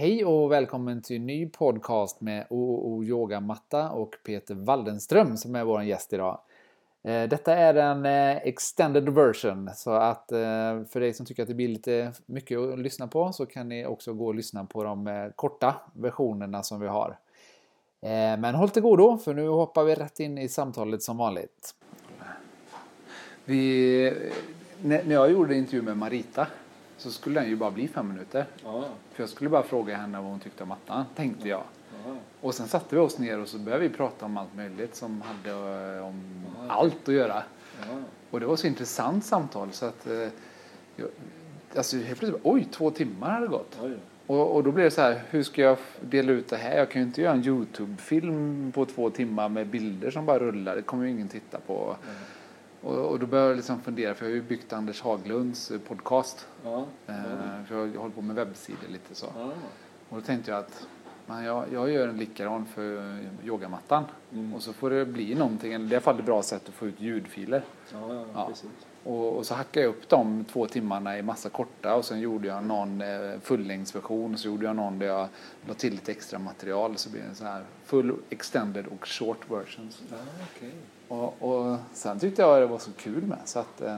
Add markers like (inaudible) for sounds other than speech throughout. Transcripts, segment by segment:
Hej och välkommen till en ny podcast med OO Yoga Matta och Peter Waldenström som är vår gäst idag. Eh, detta är en eh, extended version så att eh, för dig som tycker att det blir lite mycket att lyssna på så kan ni också gå och lyssna på de korta versionerna som vi har. Men håll till godo för nu hoppar vi rätt in i samtalet som vanligt. Vi, när jag gjorde intervju med Marita så skulle den ju bara bli fem minuter. Ja. För jag skulle bara fråga henne vad hon tyckte om mattan, tänkte jag. Ja. Och sen satte vi oss ner och så började vi prata om allt möjligt som hade eh, om ja. allt att göra. Och det var så intressant samtal så att eh, jag, alltså helt plötsligt, oj, två timmar hade gått. Och, och, då blev det så här, hur ska jag dela ut det här? Jag kan ju inte göra en Youtube-film på två timmar med bilder som bara rullar. Det kommer ju ingen titta på. Och, och då började jag liksom fundera, för jag har ju byggt Anders Haglunds eh, podcast. Ja, ja. Eh, för jag håller på med webbsidor lite så. Ja. Och då tänkte jag att man, jag, jag gör en likadan för yogamattan. Mm. Och så får det bli någonting, eller i alla fall ett bra sätt att få ut ljudfiler. Ja, ja, Precis. Och, och, så hackade jag upp de två timmarna i massa korta och sen gjorde jag någon eh, fullängdsversion och så gjorde jag någon där jag la till lite extra material så blir det en sån här full extended och short versions. Ja, okay. Och, och sen tyckte jag det var så kul med så att eh,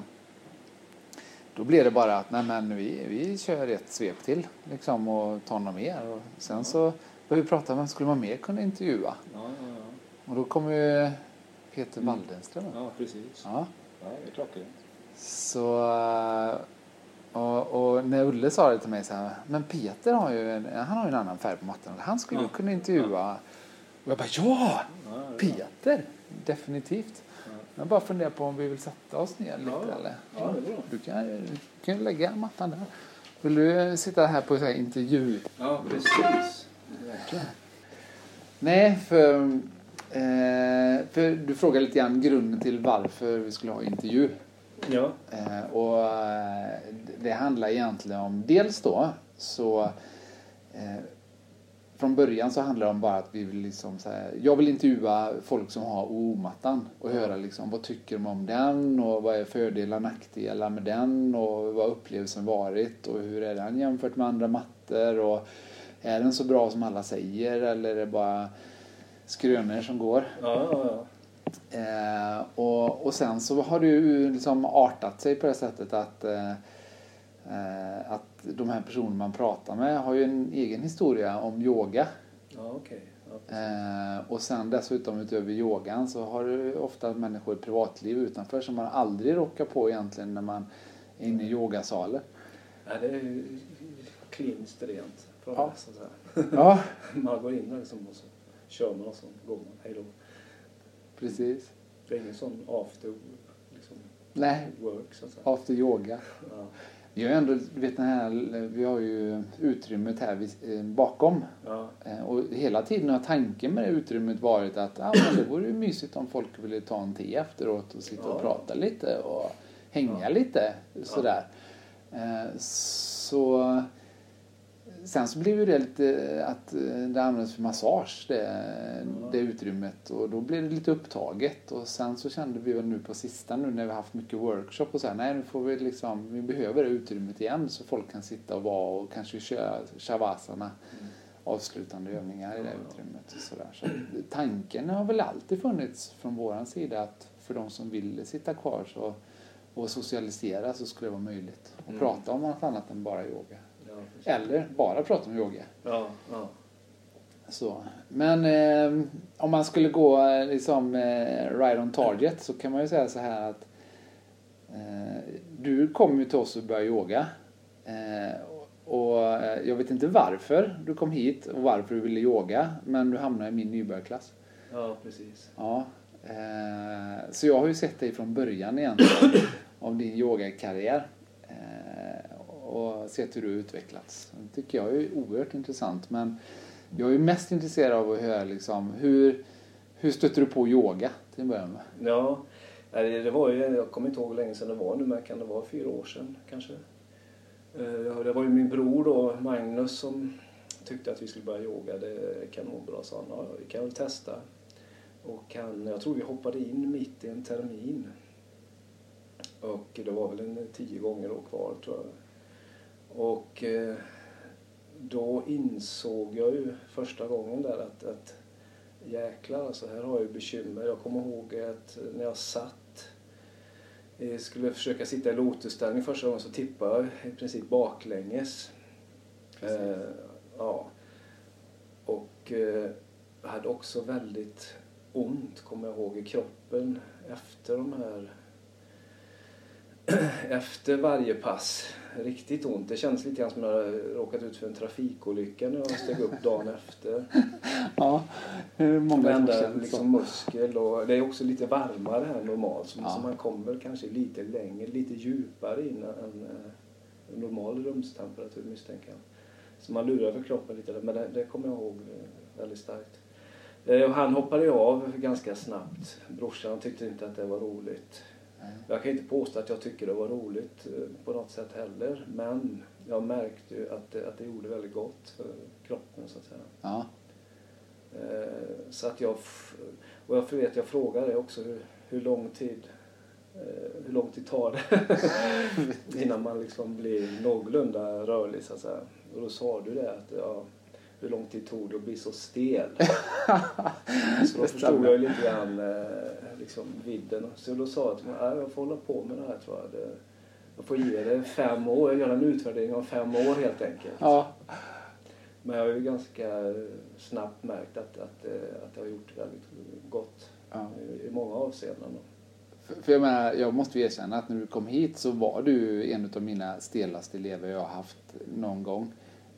då blev det bara att nej men vi, vi kör ett svep till liksom och tar något mer och sen ja. så började vi prata vem skulle man mer kunna intervjua? Ja, ja, ja. Och då kom ju Peter mm. Waldenström. Ja, precis. Ja. Ja, det är klockrent. Så, eh, och, och, när Ulle sa det till mig så här, men Peter har ju en, han har ju en annan färg på mattan. Han skulle ja. kunna intervjua. Och jag bara, ja! Peter! Definitivt. Jag bara funderar på om vi vill sätta oss ner lite ja. eller? Ja. Du kan, du kan lägga mattan där. Vill du sitta här på så här intervju? Ja, precis. Verkligen. Nej, för, eh, för du frågade lite grann grunden till varför vi skulle ha intervju. Ja. Eh, och eh, det handlar egentligen om dels då så eh, från början så handlar det om bara att vi vill liksom så här, jag vill intervjua folk som har OO-mattan och höra liksom vad tycker de om den och vad är fördelar och nackdelar med den och vad upplevelsen varit och hur är den jämfört med andra mattor och är den så bra som alla säger eller är det bara skrönor som går? Ja, ja, ja. Eh, och, och sen så har det ju liksom artat sig på det sättet att, eh, eh, att de här personerna man pratar med har ju en egen historia om yoga. Ja, okay. ja, eh, och sen dessutom utöver yogan så har du ofta människor ett privatliv utanför som man aldrig råkar på egentligen när man är inne i yogasalen. Ja, det är ju kliniskt rent. Ja. Så ja. (laughs) man går in där liksom och så kör man och så går man. Hej då. Precis. Det är ingen sån after liksom, Nej, work så att säga. After yoga. Ja. Vi har ju ändå, du vet den här, vi har ju utrymmet här eh, bakom. Ja. Eh, och hela tiden har tanken med det utrymmet varit att ah, men det vore ju mysigt om folk ville ta en te efteråt och sitta ja. och prata lite och hänga ja. lite sådär. Eh, så sen så blev det lite att eh, det användes för massage det, det utrymmet och då blev det lite upptaget och sen så kände vi väl nu på sista nu när vi haft mycket workshop och så här, nej nu får vi liksom, vi behöver det utrymmet igen så folk kan sitta och vara och kanske köra shavasana mm. avslutande övningar i det utrymmet och sådär. Så tanken har väl alltid funnits från våran sida att för de som vill sitta kvar så och socialisera så skulle det vara möjligt. Och mm. prata om något annat än bara yoga. Eller bara prata om yoga. Ja, ja. Så. Men eh, om man skulle gå eh, liksom eh, right on target så kan man ju säga så här att eh, du kom ju till oss och började yoga. Eh, och eh, jag vet inte varför du kom hit och varför du ville yoga men du hamnade i min nybörjarklass. Ja, precis. Ja. så jag har ju sett dig från början egentligen (clears throat) av din yogakarriär och sett hur du utvecklats. Det tycker jag är oerhört intressant. Men jag är mest intresserad av att höra liksom, hur, hur stötte du på yoga till en början med? Ja, det var ju, jag kommer inte ihåg hur länge sedan det var nu, men kan det vara fyra år sedan kanske? Eh, det var ju min bror då, Magnus, som tyckte att vi skulle börja yoga. Det är kanonbra, sa han. Ja, vi kan väl testa. Och han, jag tror vi hoppade in mitt i en termin. Och det var väl en tio gånger då kvar tror jag. Och eh, då insåg jag ju första gången där att, att jäklar alltså, här har jag ju bekymmer. Jag kommer ihåg att när jag satt, eh, skulle försöka sitta i lotusställning första gången så tippade jag i princip baklänges. Eh, ja. Och eh, hade också väldigt ont, kommer jag ihåg, i kroppen efter de här (clears throat) efter varje pass. Riktigt ont. Det kändes lite grann som jag råkat ut för en trafikolycka när jag steg upp dagen efter. (laughs) ja, är många Varenda liksom, muskel och det är också lite varmare här normalt. Så, ja. man kommer kanske lite längre, lite djupare in än en normal rumstemperatur misstänker jag. Så man lurar för kroppen lite men det, det kommer jag ihåg väldigt starkt. Eh, han hoppade av ganska snabbt. Brorsan tyckte inte att det var roligt. Jag kan inte påstå att jag tycker det var roligt eh, på något sätt heller. Men jag märkte ju att det, att det gjorde väldigt gott för kroppen så att säga. Ja. Eh, så att jag, och jag vet, jag frågade också hur, hur lång tid hur lång tid tar det (laughs) innan man liksom blir någorlunda rörlig så att säga. Och då sa du det att ja, hur lång tid tog det att bli så stel? (laughs) så då förstod jag lite grann eh, liksom, vidden. Så då sa jag till mig, jag får hålla på med det här tror jag. Det, jag får ge det fem år, göra en utvärdering av fem år helt enkelt. Ja. Men jag har ju ganska snabbt märkt att, att, eh, att det har gjort väldigt gott ja. i, i många avseenden. För, för jag menar, jag måste ju erkänna att när du kom hit så var du en av mina stelaste elever jag har haft någon gång.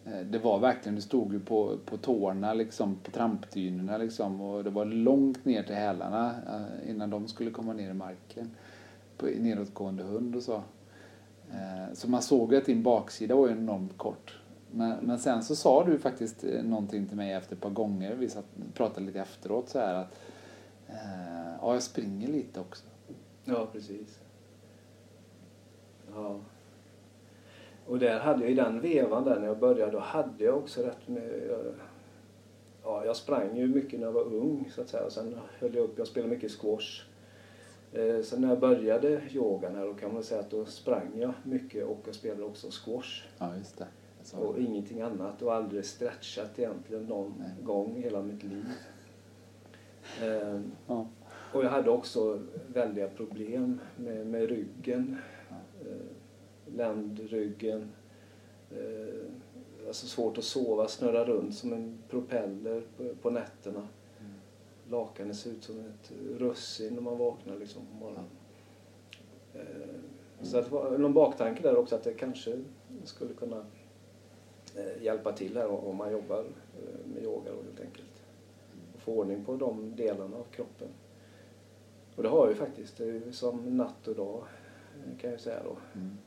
Eh, det var verkligen, du stod ju på, på tårna liksom, på trampdynorna liksom och det var långt ner till hälarna eh, innan de skulle komma ner i marken. På nedåtgående hund och så. Eh, så man såg att din baksida var enormt kort. Men, men sen så sa du faktiskt någonting till mig efter ett par gånger, vi satt, pratade lite efteråt så här att ja, jag springer lite också. Ja, precis. Ja. Och där hade jag i den vevan där när jag började, då hade jag också rätt med... Ja, jag sprang ju mycket när jag var ung så att säga. Sen höll jag upp, jag spelade mycket squash. Eh, sen när jag började yogan här då kan man säga att då sprang jag mycket och jag spelade också squash. Ja, just det. Och ingenting annat och aldrig stretchat egentligen någon Nej. gång hela mitt liv. Eh, ja. Och jag hade också väldiga problem med, med ryggen. Ländryggen. Eh, alltså svårt att sova, snurra runt som en propeller på, på nätterna. Mm. Lakanet ser ut som ett russin när man vaknar liksom på morgonen. Eh, så det var någon baktanke där också att det kanske skulle kunna eh, hjälpa till här om man jobbar med yoga då, helt enkelt. Och få ordning på de delarna av kroppen. Och det har jag ju faktiskt, det är som natt och dag kan jag säga då. Mm.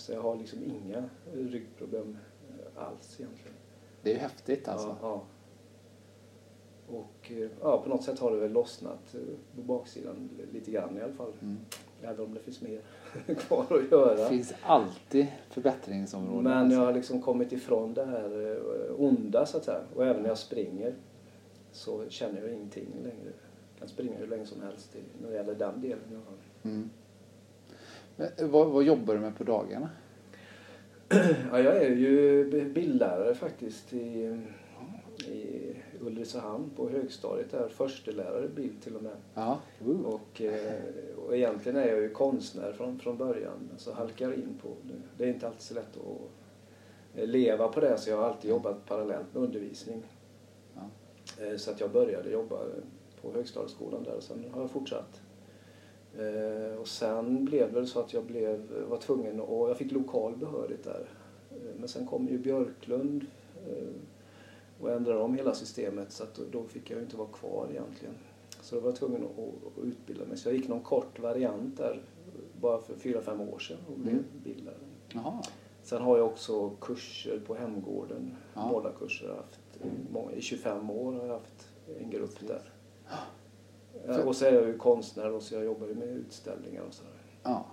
Så jag har liksom inga ryggproblem eh, alls egentligen. Det är ju häftigt alltså. Ja, ja. Och eh, ja, på något sätt har det väl lossnat eh, på baksidan lite grann i alla fall. Mm. Även om det finns mer (laughs) kvar att göra. Det finns alltid förbättringsområden. Men alltså. jag har liksom kommit ifrån det här onda så att säga. Och även när jag springer så känner jag ingenting längre. Jag kan springa hur länge som helst när det gäller den delen alla fall. Mm. Vad, vad jobbar du med på dagarna? (clears throat) Ja, jag är ju bildlärare faktiskt i, i Ulricehamn på högstadiet. Där. Förstelärare bild till och med. Ja. Uh. Och, eh, och egentligen är jag ju konstnär från, från början. Så halkar in på det. Det är inte alltid så lätt att leva på det så jag har alltid jobbat parallellt med undervisning. Ja. Eh, så att jag började jobba på högstadieskolan där och sen har jag fortsatt. Eh, och sen blev det så att jag blev, var tvungen och jag fick lokal behörighet där. Eh, men sen kom ju Björklund eh, och ändrade om hela systemet så att då fick jag inte vara kvar egentligen. Så då var jag tvungen att, att utbilda mig. Så jag gick någon kort variant där bara för fyra fem år sedan och blev mm. bildare. Jaha. Sen har jag också kurser på Hemgården, ja. målarkurser. Haft, I 25 år har jag haft en grupp där. För... Och så är jag ju konstnär och så jag jobbar ju med utställningar och sådär. Ja.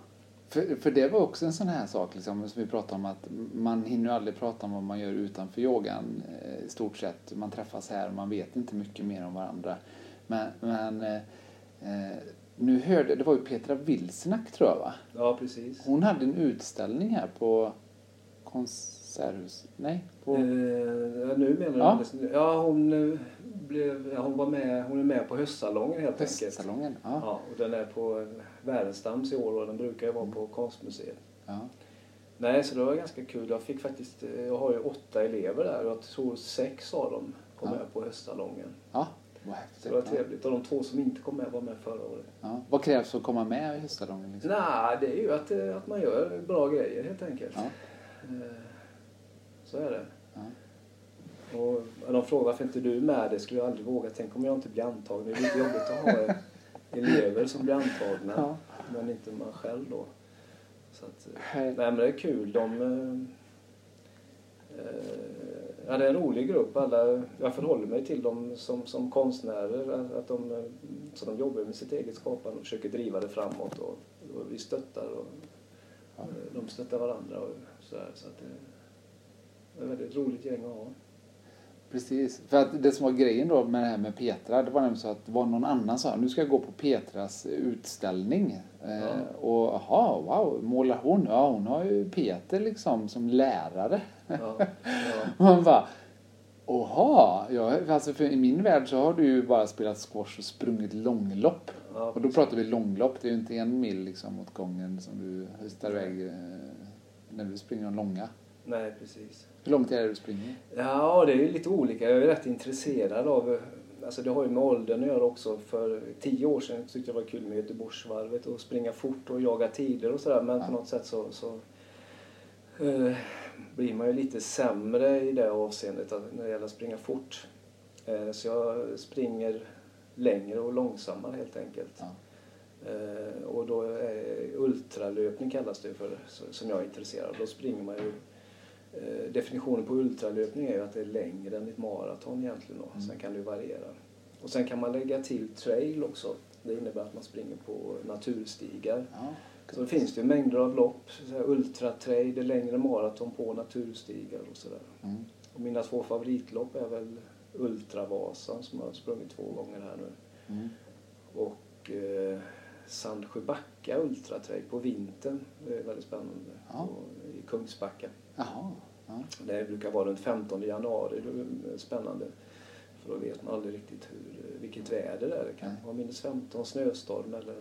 För, för det var också en sån här sak liksom, som vi pratade om att man hinner aldrig prata om vad man gör utanför yogan eh, i stort sett. Man träffas här och man vet inte mycket mer om varandra. Men, men eh, eh nu hörde, det var ju Petra Wilsnack tror jag va? Ja precis. Hon hade en utställning här på konst Särhus? Nej? På... Eh, nu menar Ja. du? Ja, hon, eh, blev, hon, var med, hon är med på höstsalongen helt enkelt. Höstsalongen? Ja. Ja, och den är på Wärenstams i år och den brukar ju vara på konstmuseet. ja. Nej, så det var ganska kul. Jag fick faktiskt, jag har ju åtta elever där och jag tror sex av dem kom Ja. med på höstsalongen. ja. Vad Så det var trevligt. Och de två som inte kom med var med förra året. Ja. Vad krävs för att komma med i höstsalongen? Liksom? Nej, det är ju att, eh, att man gör bra grejer helt enkelt. Ja. Eh, Så är det. Och de frågar varför inte du är med, det skulle jag aldrig våga. Tänk om jag inte blir antagen. Det är lite jobbigt att ha elever som blir antagna, Ja. men inte man själv då. Så att, eh, Här- nej men det är kul. De, eh, eh, ja, det är en rolig grupp. Alla, jag förhåller mig till dem som, som konstnärer. att- de, så de jobbar med sitt eget skapande och försöker driva det framåt. Och, och vi stöttar och Ja. eh, de stöttar varandra. Och så där, så att det, det är ett väldigt roligt gäng att ha. Precis. För att det som var grejen då med det här med Petra, det var nämligen så att det var någon annan som sa nu ska jag gå på Petras utställning. Eh, Ja. och jaha, wow, målar hon? Ja, hon har ju Peter liksom som lärare. Ja, ja. (laughs) Man bara, Oha, ja, alltså för i min värld så har du ju bara spelat squash och sprungit långlopp. Ja, Och då pratar vi långlopp, det är ju inte en mil liksom åt gången som du höstar iväg eh, när du springer de långa. Nej, precis. Hur långt är det du springer? Ja, det är ju lite olika. Jag är rätt intresserad av... Alltså det har ju med åldern att göra också. För tio år sedan tyckte jag det var kul med Göteborgsvarvet och springa fort och jaga tider och sådär. Men Ja. på något sätt så, så eh, blir man ju lite sämre i det avseendet att- när det gäller att springa fort. Eh, så jag springer längre och långsammare helt enkelt. Ja. Eh, och då är ultralöpning kallas det för, som jag är intresserad av. Då springer man ju definitionen på ultralöpning är ju att det är längre än ett maraton egentligen. Då. Sen kan det variera. Och sen kan man lägga till trail också. Det innebär att man springer på naturstigar. Ja, Så det finns det ju mängder av lopp. Ultratrail, det är längre maraton på naturstigar och sådär. Mm. Och mina två favoritlopp är väl Ultravasan som jag har sprungit två gånger här nu. Mm. Och eh, Sandsjöbacka Ultratrail på vintern. Det är väldigt spännande. Ja. Och, I Kungsbacka. Jaha. Ja. Det brukar vara den 15 januari. Det är spännande. För då vet man aldrig riktigt hur, vilket väder det är. Det kan vara minus 15, snöstorm eller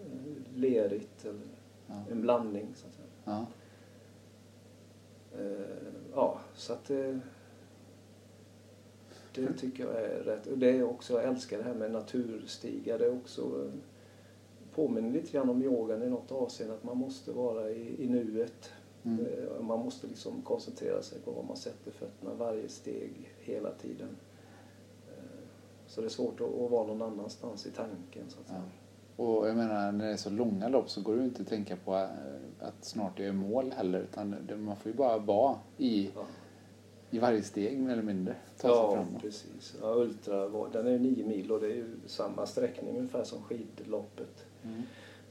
eh, lerigt eller Ja. en blandning. Så att säga. Ja. Eh, ja, så att det, det tycker jag är rätt. Och det är också, jag älskar det här med naturstigar. Det är också eh, påminner lite grann om yogan i något avseende. Att man måste vara i, i nuet. Mm. Eh, Man måste liksom koncentrera sig på var man sätter fötterna varje steg hela tiden. Eh, Så det är svårt att, vara någon annanstans i tanken. Så att Ja. säga. Och jag menar, när det är så långa lopp så går det ju inte att tänka på eh, att snart är jag i mål heller. Utan man får ju bara vara i, Ja, i varje steg mer eller mindre. Ta sig ja framåt. precis. Ja, Ultra, den är ju nio mil och det är ju samma sträckning ungefär som skidloppet. Mm.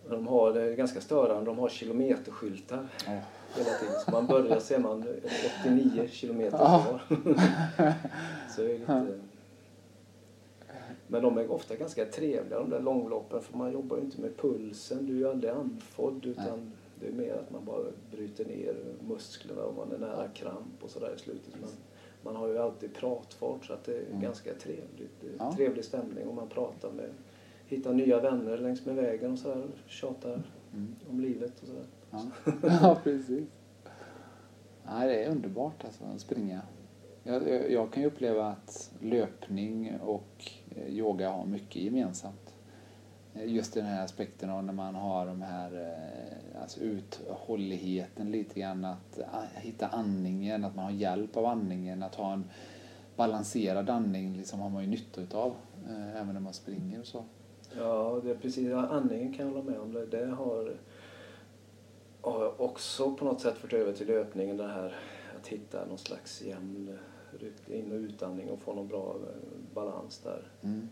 Men de har, det är ganska störande, de har kilometerskyltar Ja. hela tiden. Så man börjar ser man 89 kilometer Ja. kvar. (laughs) Så det är lite... Men de är ofta ganska trevliga de där långloppen för man jobbar ju inte med pulsen. Du är ju aldrig andfådd utan det är mer att man bara bryter ner musklerna och man är nära kramp och sådär i slutet. Men man har ju alltid pratfart så att det är Mm. ganska trevligt. Det är Ja. Trevlig stämning och man pratar med, hittar nya vänner längs med vägen och sådär. Tjatar Mm. om livet och sådär. Ja. (laughs) (laughs) ja, precis. Nej, det är underbart alltså, att springa. Jag, jag, jag kan ju uppleva att löpning och eh, yoga har mycket gemensamt. Eh, Just den här aspekten av när man har de här eh, alltså uthålligheten lite grann, att hitta andningen, att man har hjälp av andningen, att ha en balanserad andning liksom har man ju nytta utav även när man springer och så. Ja, det är precis. Andningen kan jag hålla med om. Det, det har, har också på något sätt fört över till löpningen. Det här att hitta någon slags jämn in och utandning och få någon bra eh, balans där. Mm.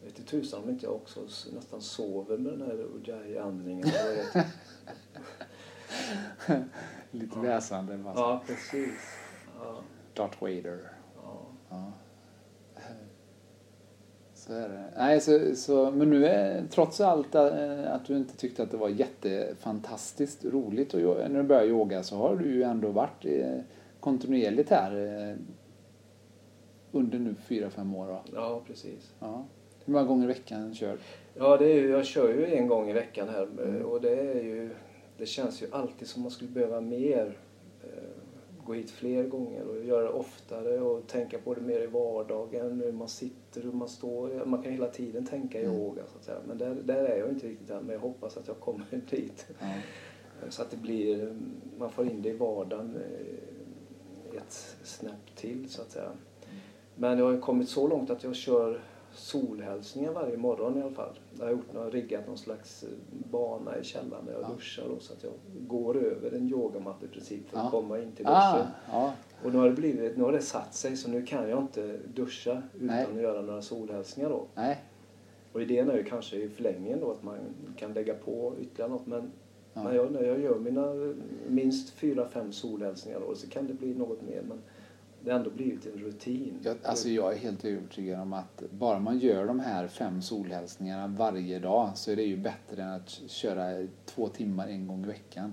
Jag vet inte tusan om inte jag också nästan sover med den här ujjayi-andningen. (laughs) Lite väsande. Ja. ja, precis. Ja, Darth Vader. ja. Ja. Så är det. Nej, så, så, men nu är trots allt äh, att du inte tyckte att det var jättefantastiskt roligt och när du började yoga så har du ju ändå varit eh, kontinuerligt här eh, under nu fyra, fem år. Då. Ja, precis. Ja. Hur många gånger i veckan kör Ja, det är jag kör ju en gång i veckan här mm. och det är ju det känns ju alltid som man skulle behöva mer gå hit fler gånger och göra det oftare och tänka på det mer i vardagen, hur man sitter, hur man står. Man kan hela tiden tänka mm. yoga så att säga. Men där, där är jag inte riktigt än, men jag hoppas att jag kommer (laughs) dit. Mm. Så att det blir, man får in det i vardagen eh, ett snäpp till så att säga. Mm. Men jag har kommit så långt att jag kör solhälsningar varje morgon i alla fall. Jag har gjort några, riggat någon slags eh, bana i källaren där jag ja. duschar då, så att jag går över en yogamatta i princip för att ja. komma in till ah, duschen. Ja. Och nu har, det blivit, nu har det satt sig så nu kan jag inte duscha utan Nej. att göra några solhälsningar då. Nej. Och idén är ju kanske i förlängningen då att man kan lägga på ytterligare något men när, jag, när jag gör mina minst fyra, fem solhälsningar då så kan det bli något mer. Men det har ändå blivit en rutin. Jag, alltså jag är helt övertygad om att bara man gör de här fem solhälsningarna varje dag så är det ju bättre än att köra två timmar en gång i veckan.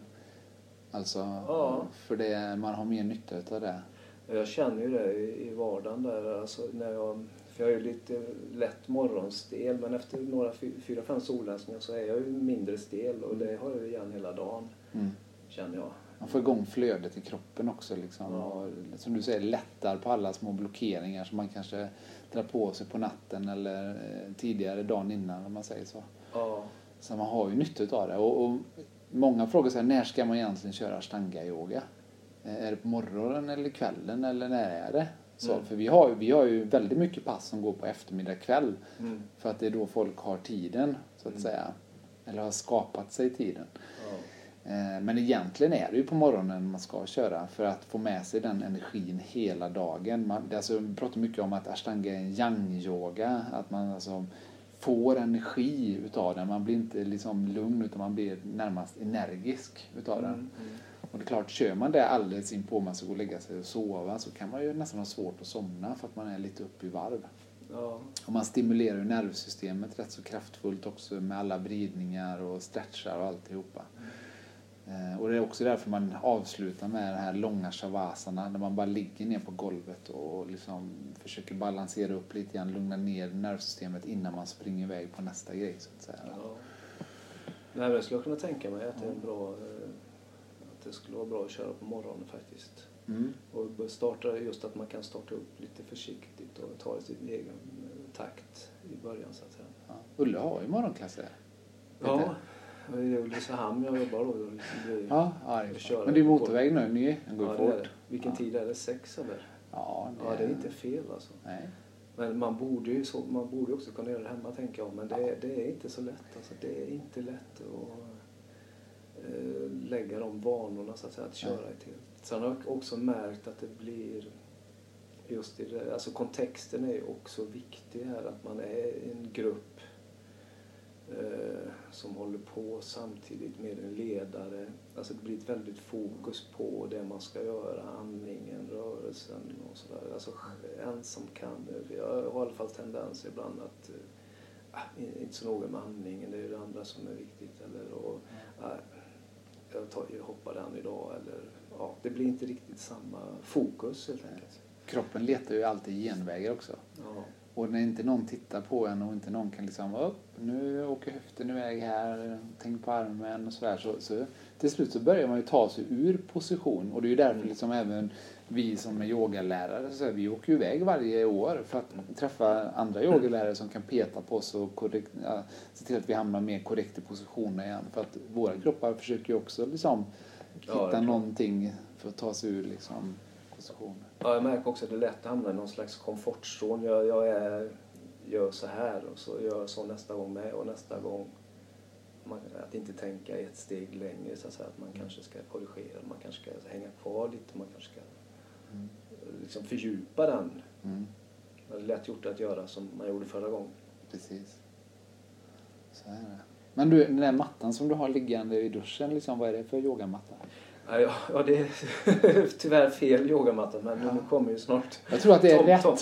Alltså, ja. för det, man har mer nytta av det. Jag känner ju det i vardagen där. Alltså när jag, för jag är ju lite lätt morgonstel men efter några fyra, fem solhälsningar så är jag ju mindre stel och det har jag igen hela dagen. Mm. Känner jag man får igång flödet i kroppen också. Liksom. Ja. Och, som du säger, lättar på alla små blockeringar som man kanske drar på sig på natten eller eh, tidigare dagen innan om man säger så. Ja. Så man har ju nytta av det. Och, och många frågar sig när ska man egentligen köra ashtanga-yoga? Eh, är det på morgonen eller kvällen eller när är det? Så, mm. För vi har, vi har ju väldigt mycket pass som går på eftermiddag kväll. Mm. För att det är då folk har tiden, så att mm. säga. Eller har skapat sig tiden. Eh, men egentligen är det ju på morgonen man ska köra för att få med sig den energin hela dagen. Man, alltså, vi pratar mycket om att ashtanga är en yang-yoga. Att man alltså får energi utav den. Man blir inte liksom lugn utan man blir närmast energisk utav den. Mm, mm. Och det är klart, kör man det alldeles in på man ska gå och lägga sig och sova så kan man ju nästan ha svårt att somna för att man är lite uppe i varv. Ja. Och man stimulerar ju nervsystemet rätt så kraftfullt också med alla vridningar och stretchar och alltihopa. Mm. Eh, och det är också därför man avslutar med den här långa shavasana när man bara ligger ner på golvet och liksom försöker balansera upp lite grann, lugna ner nervsystemet innan man springer iväg på nästa grej så att säga. Ja. Nej, men jag skulle kunna tänka mig att det är bra eh, att det skulle vara bra att köra på morgonen faktiskt. Mm. Och starta, just att man kan starta upp lite försiktigt och ta det i sin egen takt i början så att säga. Ja. Ulle har ju morgonklasser. Ja, det är Ulricehamn jag jobbar då. Ja, ja det Men det är motorväg nu, ny. Den går ja, fort. Det Vilken ja. tid är det? Sex eller? Ja, det, ja, det är inte fel alltså. Nej. Men man borde ju så, man borde också kunna göra det hemma tänker jag. Men det, ja. det är inte så lätt. Alltså, det är inte lätt att äh, lägga de vanorna så att säga, att köra ett helt. Sen har jag också märkt att det blir just i det, alltså kontexten är ju också viktig här. Att man är en grupp eh, som håller på samtidigt med en ledare. Alltså det blir ett väldigt fokus på det man ska göra, andningen, rörelsen och sådär. Alltså ensam kan, jag har i alla fall tendens ibland att äh, inte så noga med andningen, det är det andra som är viktigt. Eller, och, äh, jag, tar, jag hoppar den idag eller ja, det blir inte riktigt samma fokus helt enkelt. Kroppen letar ju alltid genvägar också. Ja. Och när inte någon tittar på en och inte någon kan liksom upp, nu åker höften iväg här, tänk på armen och sådär. Så, så till slut så börjar man ju ta sig ur position och det är ju därför liksom även vi som är yogalärare, så här, vi åker ju iväg varje år för att träffa andra yogalärare som kan peta på oss och korrekt, ja, se till att vi hamnar mer korrekt i positionen igen. För att våra kroppar försöker ju också liksom hitta ja, någonting för att ta sig ur liksom positionen. Ja, jag märker också att det är lätt att hamna i någon slags komfortzon. Jag, jag är, gör så här och så gör jag så nästa gång med och nästa gång. Man, att inte tänka ett steg längre så att, säga, att man kanske ska korrigera, man kanske ska hänga kvar lite, man kanske ska mm. liksom fördjupa den. Mm. Det är lätt gjort att göra som man gjorde förra gången. Precis. Så är det. Men du, den där mattan som du har liggande i duschen, liksom, vad är det för yogamatta? Ja, ja, det är (laughs) tyvärr fel yogamatta men ja. nu kommer ju snart. Jag tror att det är tom, rätt. Tom,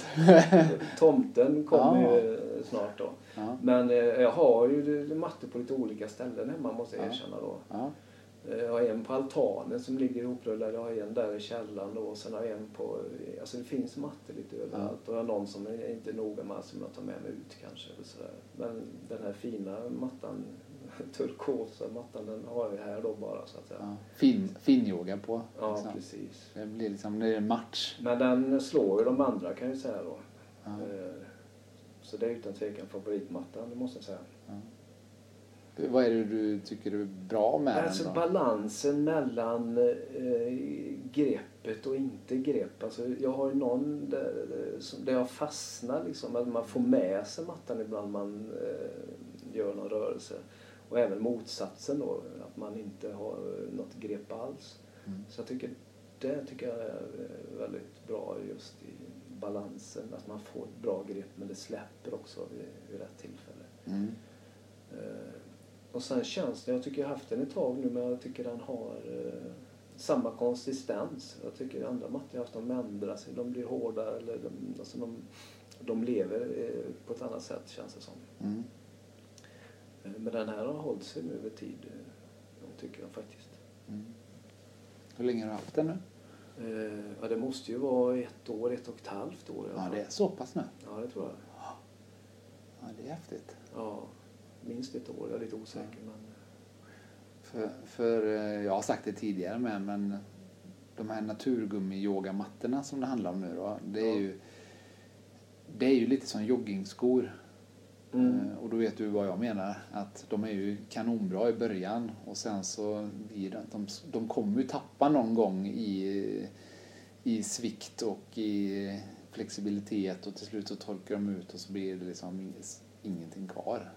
(laughs) tomten kommer ja. ju snart då. Ja. Men eh, jag har ju mattor på lite olika ställen hemma måste jag erkänna då. Eh, jag har en på altanen som ligger ihoprullad. Jag har en där i källaren då. Och sen har jag en på... Alltså det finns mattor lite överallt. Och jag har någon som är inte noga med som jag tar med mig ut kanske. Eller sådär. Men den här fina mattan, turkosa mattan, den har jag här då bara så att säga. Ja. Fin, fin yoga på. Ja, liksom. precis. Det blir liksom, det är en match. Men den slår ju de andra kan jag ju säga då. Ja. Eh, så det är utan tvekan favoritmattan, det måste jag säga. Ja. Vad är det du tycker är bra med alltså, den? Då? Balansen mellan eh, greppet och inte grepp. Alltså, jag har ju någon där, där jag fastnar liksom. Att man får med sig mattan ibland man eh, gör någon rörelse. Och även motsatsen då. Att man inte har något grepp alls. Mm. Så jag tycker det tycker jag är väldigt bra just i balansen. Att man får ett bra grepp men det släpper också vid, vid rätt tillfälle. Mm. Eh, och sen känns det, jag tycker jag har haft den ett tag nu men jag tycker den har eh, samma konsistens. Jag tycker andra mattor jag haft de ändrar sig, de blir hårdare eller de, alltså de, de lever eh, på ett annat sätt känns det som. Mm. Eh, men den här har hållit sig nu över tid, eh, tycker jag faktiskt. Mm. Hur länge har du haft den nu? Eh, ja, det måste ju vara ett år, ett och ett halvt år. Ja, det är så pass nu? Ja, det tror jag. Ja, det är häftigt. Ja minst ett år. Jag är lite osäker. Men... För, för eh, jag har sagt det tidigare med, men de här naturgummi-yogamattorna som det handlar om nu då, det är ja. ju det är ju lite som joggingskor. Mm. Eh, och då vet du vad jag menar. Att de är ju kanonbra i början och sen så blir det de, de kommer ju tappa någon gång i, i svikt och i flexibilitet och till slut så torkar de ut och så blir det liksom ingenting kvar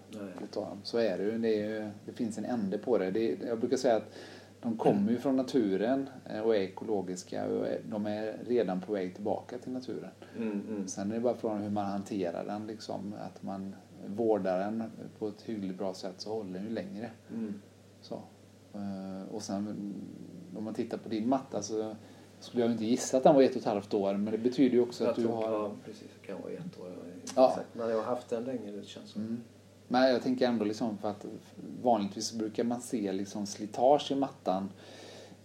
dem. Så är det ju. Det, är, det finns en ände på det. det. Jag brukar säga att de kommer ju från naturen eh, och är ekologiska och de är redan på väg tillbaka till naturen. Mm, mm. Sen är det bara frågan hur man hanterar den, liksom, att man vårdar den på ett hyggligt bra sätt så håller den ju längre. Mm. Så. Eh, och sen om man tittar på din matta så skulle jag inte gissa att den var ett och ett halvt år men det betyder ju också jag att du har... Ja, precis. Det kan vara ett år. Ja. Men jag har haft den länge, det känns som. Mm. Men jag tänker ändå liksom för att vanligtvis brukar man se liksom slitage i mattan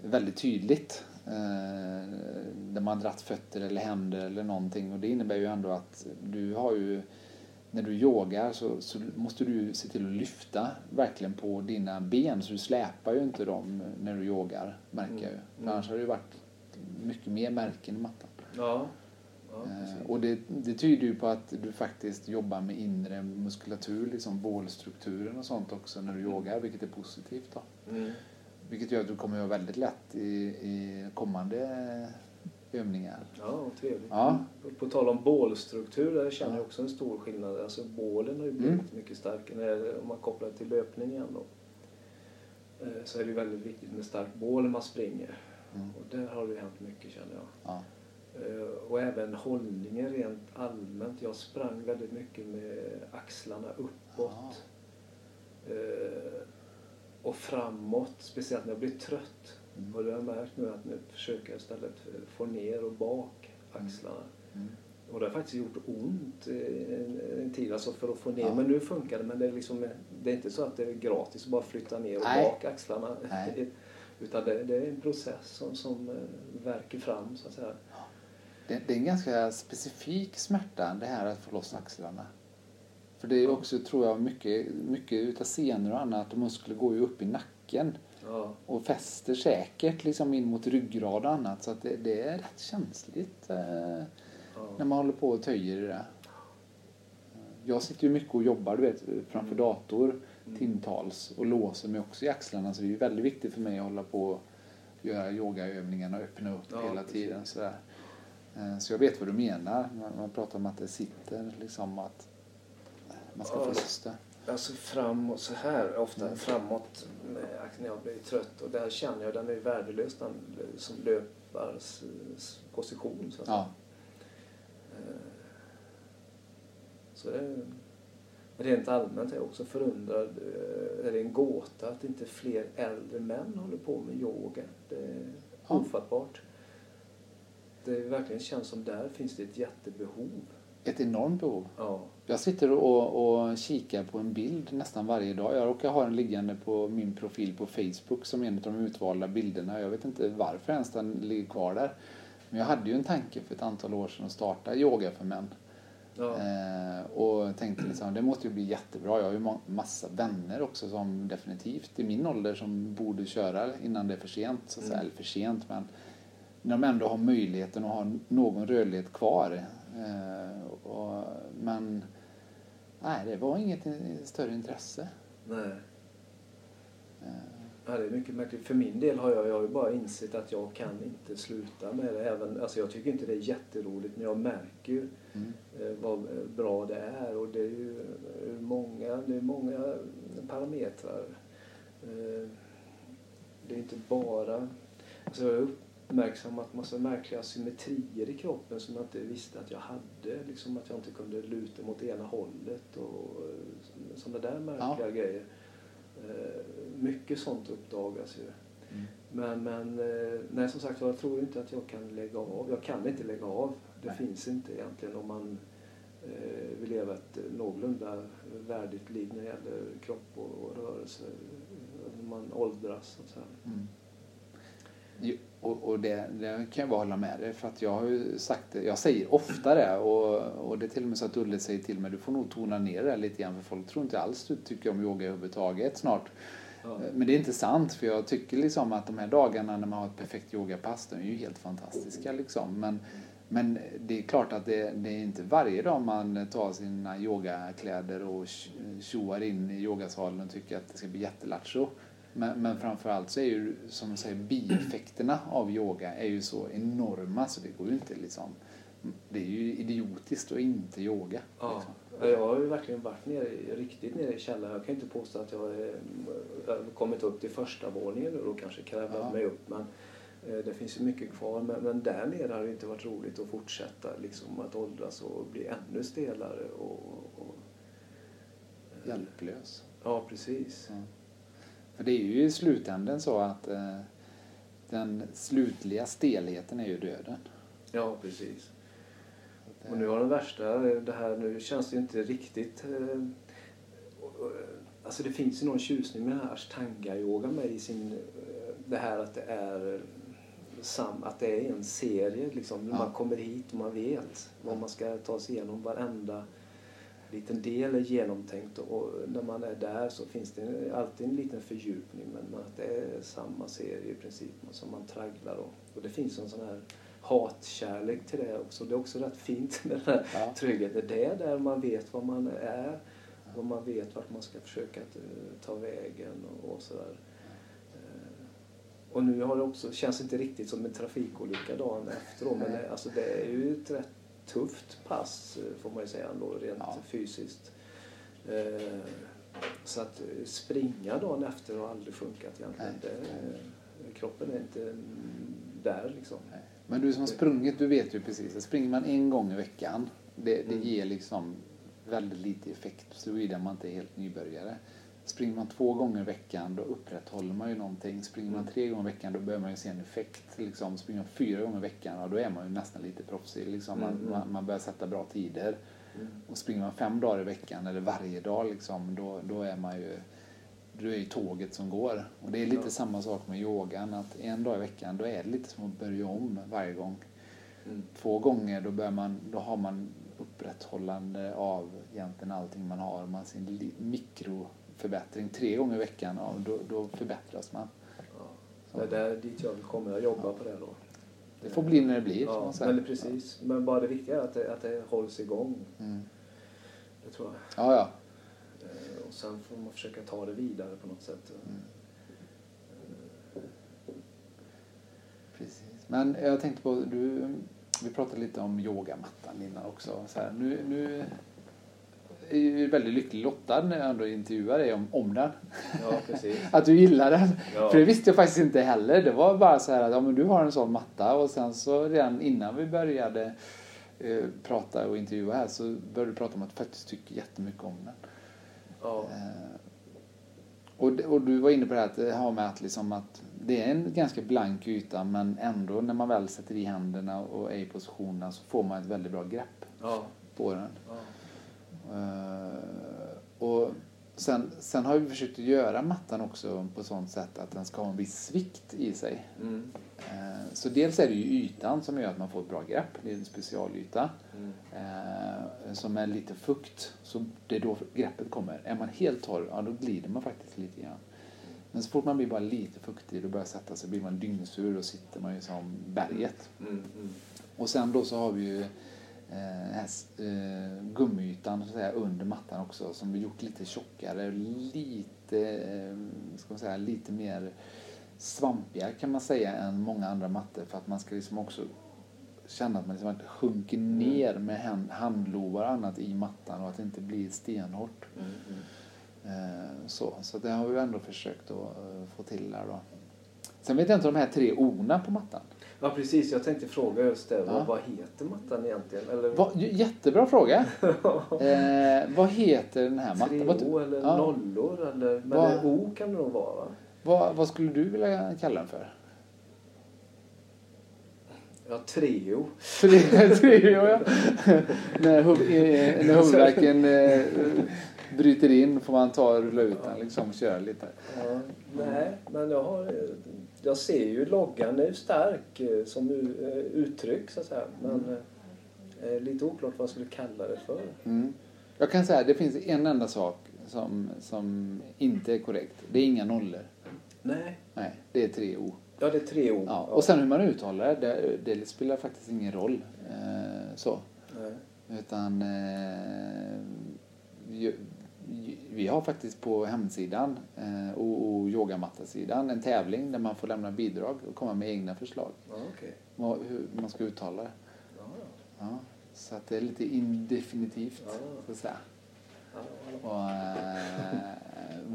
väldigt tydligt. Eh, där man har dratt fötter eller händer eller någonting och det innebär ju ändå att du har ju när du yogar så, så, måste du se till att lyfta verkligen på dina ben så du släpar ju inte dem när du yogar märker jag ju. För mm. annars hade det varit mycket mer märken i mattan. Ja. Eh, och det, det, tyder ju på att du faktiskt jobbar med inre muskulatur, liksom bålstrukturen och sånt också när du mm. yogar, vilket är positivt. Då. Mm. Vilket gör att du kommer att göra väldigt lätt i, i kommande övningar. Ja, trevligt. Ja. På, tal om bålstruktur, där känner jag också en stor skillnad. Alltså bålen har ju blivit mm. mycket starkare om man kopplar till löpning igen då. Eh, så är det väldigt viktigt med starkt bål när man springer. Mm. Och där har det hänt mycket känner jag. Ja. Eh, och även hållningen rent allmänt. Jag sprang väldigt mycket med axlarna uppåt. Eh, och framåt, speciellt när jag blir trött. Och det har jag märkt nu att nu försöker jag istället få ner och bak axlarna. Mm. Och det har faktiskt gjort ont en, en tid alltså för att få ner. Ja. Men nu funkar det. Men det är, liksom, det är inte så att det är gratis att bara flytta ner och Nej. bak axlarna. Nej. (laughs) Utan det, det, är en process som, som eh, verkar fram så att säga det, det, är en ganska specifik smärta det här att få loss axlarna. För det är också, tror jag, mycket, mycket utav senor och annat, muskler går ju upp i nacken. Ja. Och fäster säkert liksom in mot ryggrad och annat. Så att det, det är rätt känsligt eh, ja. när man håller på och töjer i det. Jag sitter ju mycket och jobbar du vet, framför mm. dator mm. timtals och låser mig också i axlarna. Så det är väldigt viktigt för mig att hålla på och göra yogaövningarna och öppna upp ja, hela precis. tiden. Sådär. Eh, så jag vet vad du menar. Man pratar om att det sitter liksom att man ska få det. Alltså framåt så här, ofta mm. framåt när jag blir trött och där känner jag den är värdelös den som löpars position. Så, ja. Eh, så det, rent allmänt är jag också förundrad, eh, är det en gåta att inte fler äldre män håller på med yoga. Det är Ja. ofattbart. Det verkligen känns som där finns det ett jättebehov. Ett enormt behov. Ja. Jag sitter och, och kikar på en bild nästan varje dag. Jag råkar ha den liggande på min profil på Facebook som en av de utvalda bilderna. Jag vet inte varför ens den ligger kvar där. Men jag hade ju en tanke för ett antal år sedan att starta yoga för män. Ja. Eh, och tänkte liksom, det måste ju bli jättebra. Jag har ju ma- massa vänner också som definitivt i min ålder som borde köra innan det är för sent. Så att säga. Mm. Eller för sent, men när de ändå har möjligheten att ha någon rörlighet kvar. Eh, och, men nej, det var inget större intresse. Nej. Eh, Ja, det är mycket märkligt. För min del har jag, jag har ju bara insett att jag kan inte sluta med det. Även, alltså jag tycker inte det är jätteroligt men jag märker ju mm. eh, vad bra det är och det är ju många, det är många parametrar. Det är inte bara... Alltså jag uppmärksammat massa märkliga symmetrier i kroppen som jag inte visste att jag hade. Liksom att jag inte kunde luta mot ena hållet och eh, sådana där märkliga grejer. Eh, Mycket sånt uppdagas ju. Mm. Men, men eh, nej, som sagt jag tror inte att jag kan lägga av. Jag kan inte lägga av. Det Nej. finns inte egentligen om man vill leva ett någorlunda värdigt liv när det gäller kropp och, och rörelse. När man åldras. Så Och, och det, det kan jag bara hålla med dig för att jag har ju sagt det, jag säger ofta det och, och det är till och med så att Ulle säger till mig du får nog tona ner det lite grann för folk tror inte alls du tycker om yoga överhuvudtaget snart. Ja. Men det är inte sant för jag tycker liksom att de här dagarna när man har ett perfekt yogapass de är ju helt fantastiska liksom. Men, men det är klart att det, det är inte varje dag man tar sina yogakläder och tj- tjoar in i yogasalen och tycker att det ska bli jättelattjo. Men, men framförallt så är ju som du säger bieffekterna av yoga är ju så enorma så det går ju inte liksom. Det är ju idiotiskt att inte yoga. Ja. Liksom. Jag har ju verkligen varit nere, riktigt nere i källaren. Jag kan inte påstå att jag är- har kommit upp till första våningen och kanske krävat Ja. mig upp. Men eh, det finns ju mycket kvar. Men, men där nere har det inte varit roligt att fortsätta liksom, att åldras och bli ännu stelare. Och, och, Hjälplös. ja, precis. Ja. För det är ju i slutändan så att eh, den slutliga stelheten är ju döden. Ja, precis. Att, Och nu har den värsta, det här, nu känns det ju inte riktigt... Eh, och, alltså det finns ju någon tjusning med den här ashtanga-yoga med i sin... Eh, det här att det är eh, sam, att det är en serie liksom. Ja. man kommer hit och man vet vad man ska ta sig igenom. Varenda liten del är genomtänkt och, när man är där så finns det alltid en liten fördjupning men att det är samma serie i princip som man tragglar och, och det finns en sån här hatkärlek till det också. Det är också rätt fint med den här Ja. tryggheten. Det är där man vet vad man är och man vet vart man ska försöka eh, ta vägen och, sådär. Eh, Och nu har det också, känns inte riktigt som en trafikolycka dagen efter då, men det, alltså det är ju ett rätt tufft pass eh, får man ju säga ändå rent Ja. fysiskt. Eh, Så att eh, springa dagen efter har aldrig funkat egentligen. Nej. Det, kroppen är inte där liksom. Nej. Men du som har sprungit, du vet ju precis att springer man en gång i veckan, det, det Mm. ger liksom väldigt lite effekt såvida man inte är helt nybörjare. Springer man två gånger i veckan då upprätthåller man ju någonting. Springer man Mm. tre gånger i veckan då börjar man ju se en effekt. Liksom. Springer man fyra gånger i veckan då är man ju nästan lite proffsig. Liksom. Man, Mm, mm. man, man börjar sätta bra tider. Mm. Och springer man fem dagar i veckan eller varje dag liksom, då, då är man ju då är ju tåget som går. Och det är lite Ja. samma sak med yogan. Att en dag i veckan då är det lite som att börja om varje gång. Mm. Två gånger då, börjar man, då har man upprätthållande av egentligen allting man har. Man ser en mikroförbättring. Tre gånger i veckan, ja, då, då förbättras man. Ja. Det är dit jag vill komma. Jag jobbar på det då. Det får bli när det blir. Ja, men precis. Men bara det viktiga är att det, att det hålls igång. Mm. Det tror jag. Ja, ja. Eh, Och sen får man försöka ta det vidare på något sätt. Mm. Precis. Men jag tänkte på, du, vi pratade lite om yogamattan innan också. Så här, nu, nu är ju väldigt lycklig lottad när jag ändå intervjuar dig om, om den. Ja. (laughs) Att du gillar den. Ja. För det visste jag faktiskt inte heller. Det var bara så här att ja, men du har en sån matta och sen så redan innan vi började eh, prata och intervjua här så började du prata om att du faktiskt tycker jättemycket om den. Ja. Eh, och, och du var inne på det här att det har med att, liksom att det är en ganska blank yta men ändå när man väl sätter i händerna och är i positionerna så får man ett väldigt bra grepp Ja. på den. Ja. Eh, och sen, sen har vi försökt att göra mattan också på sånt sätt att den ska ha en viss svikt i sig. Mm. Eh, Så dels är det ju ytan som gör att man får ett bra grepp. Det är en specialyta Mm. eh, som är lite fukt. Så det är då greppet kommer. Är man helt torr, ja då glider man faktiskt lite grann. Men så fort man blir bara lite fuktig och börjar sätta sig blir man dyngsur och sitter man ju som berget. Mm. Mm. Och sen då så har vi ju eh, här eh, gummiytan så att säga, under mattan också som vi gjort lite tjockare, lite, eh, ska man säga, lite mer svampigare kan man säga än många andra mattor för att man ska liksom också känna att man liksom inte sjunker ner med hand, handlovar och annat i mattan och att det inte blir stenhårt. Mm. Mm. Eh, så, så det har vi ändå försökt att få till där då. Sen vet jag inte om de här tre orna på mattan. Ja precis, jag tänkte fråga just det. Ja. Vad, heter mattan egentligen? Eller Va, jättebra fråga. (laughs) Eh, vad heter den här mattan? tre O eller ja. nollor? Eller, men det O kan det nog vara va? vad, vad skulle du vilja kalla den för? Ja, Treo. Tre, tre ja. när, huv, eh, när (laughs) huvudvärken eh, bryter in får man ta och rulla ut den liksom och köra lite. Ja, nej, men jag har... Jag ser ju loggan är ju stark eh, som eh, uttryck så att säga. Men eh, lite oklart vad jag skulle kalla det för. Mm. Jag kan säga att det finns en enda sak som, som inte är korrekt. Det är inga nollor. Nej. Nej, det är tre O. Ja, det är tre ord. Ja, och sen hur man uttalar det, det, spelar faktiskt ingen roll. Så. Nej. Utan eh, vi har faktiskt på hemsidan eh, och, och yogamattasidan en tävling där man får lämna bidrag och komma med egna förslag. Ja. Vad, hur man ska uttala det. Ja, ja. Ja, så att det är lite indefinitivt Ja. så att säga. Ja, ja.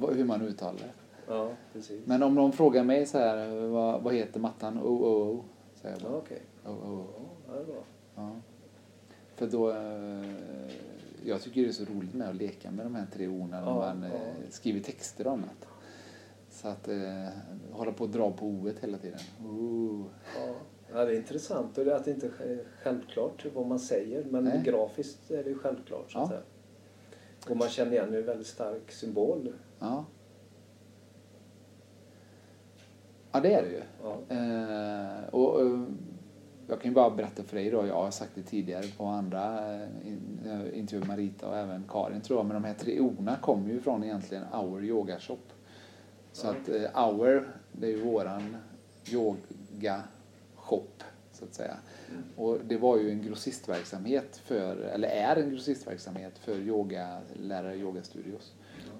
Och, eh, hur man uttalar det. ja. Men om någon frågar mig så här, vad, vad heter mattan? Oh, oh, oh. Säger jag Ja, bara. okej. Oh, oh, oh. Ja, det är bra. Ja. För då, eh, jag tycker det är så roligt med att leka med de här tre orden när Ja, man eh, ja. skriver texter och annat. Så att eh, hålla på och dra på o hela tiden. Oh. Ja. ja, det är intressant och det är att det inte är självklart vad man säger. Men Nej. grafiskt är det ju självklart så att Ja. säga. Och man känner igen en väldigt stark symbol. Ja. ja, det är det ju. Ja. Eh, och, eh, jag kan ju bara berätta för dig då, jag har sagt det tidigare på andra eh, eh, intervjuer Marita och även Karin tror jag, men de här tre orna kommer ju från egentligen Our Yoga Shop. Så att eh, Our, det är ju våran yoga shop så att säga. Mm. Och det var ju en grossistverksamhet för, eller är en grossistverksamhet för yogalärare, yogastudios.